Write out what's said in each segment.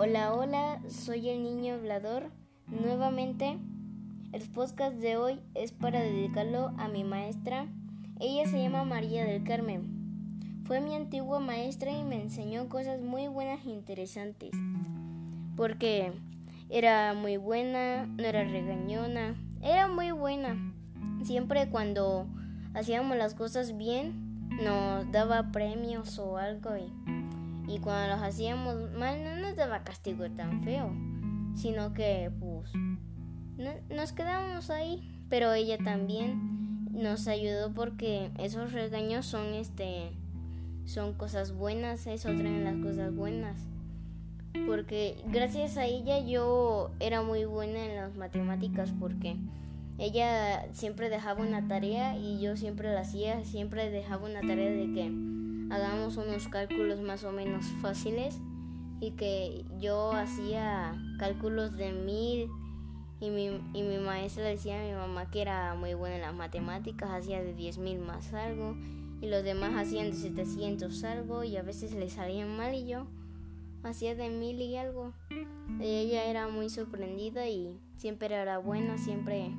Hola, hola, soy el niño hablador. Nuevamente, el podcast de hoy es para dedicarlo a mi maestra. Ella se llama María del Carmen. Fue mi antigua maestra y me enseñó cosas muy buenas e interesantes. Porque era muy buena, no era regañona, era muy buena. Siempre cuando hacíamos las cosas bien, nos daba premios o algo y y cuando los hacíamos mal no nos daba castigo tan feo, sino que pues nos quedábamos ahí. Pero ella también nos ayudó porque esos regaños son este son cosas buenas, eso traen las cosas buenas. Porque gracias a ella yo era muy buena en las matemáticas porque ella siempre dejaba una tarea y yo siempre la hacía, siempre dejaba una tarea de que hagamos unos cálculos más o menos fáciles y que yo hacía cálculos de mil y mi, y mi maestra decía a mi mamá que era muy buena en las matemáticas, hacía de diez mil más algo y los demás hacían de 700 algo y a veces le salían mal y yo hacía de mil y algo. Y ella era muy sorprendida y siempre era buena, siempre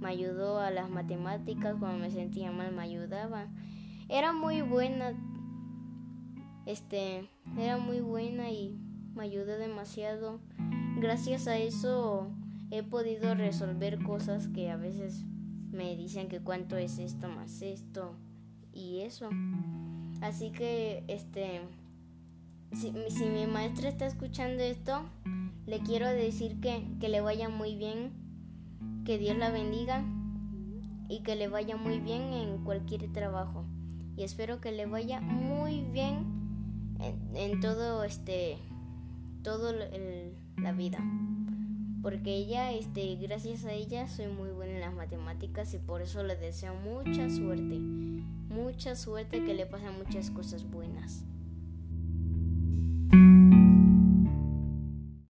me ayudó a las matemáticas, cuando me sentía mal me ayudaba. Era muy buena este, era muy buena y me ayudó demasiado. Gracias a eso he podido resolver cosas que a veces me dicen que cuánto es esto más esto y eso. Así que, este, si, mi maestra está escuchando esto, le quiero decir que, que le vaya muy bien, que Dios la bendiga y que le vaya muy bien en cualquier trabajo. Y espero que le vaya muy bien en, todo este todo la vida. Porque ella este gracias a ella soy muy buena en las matemáticas y por eso le deseo mucha suerte. Mucha suerte que le pasen muchas cosas buenas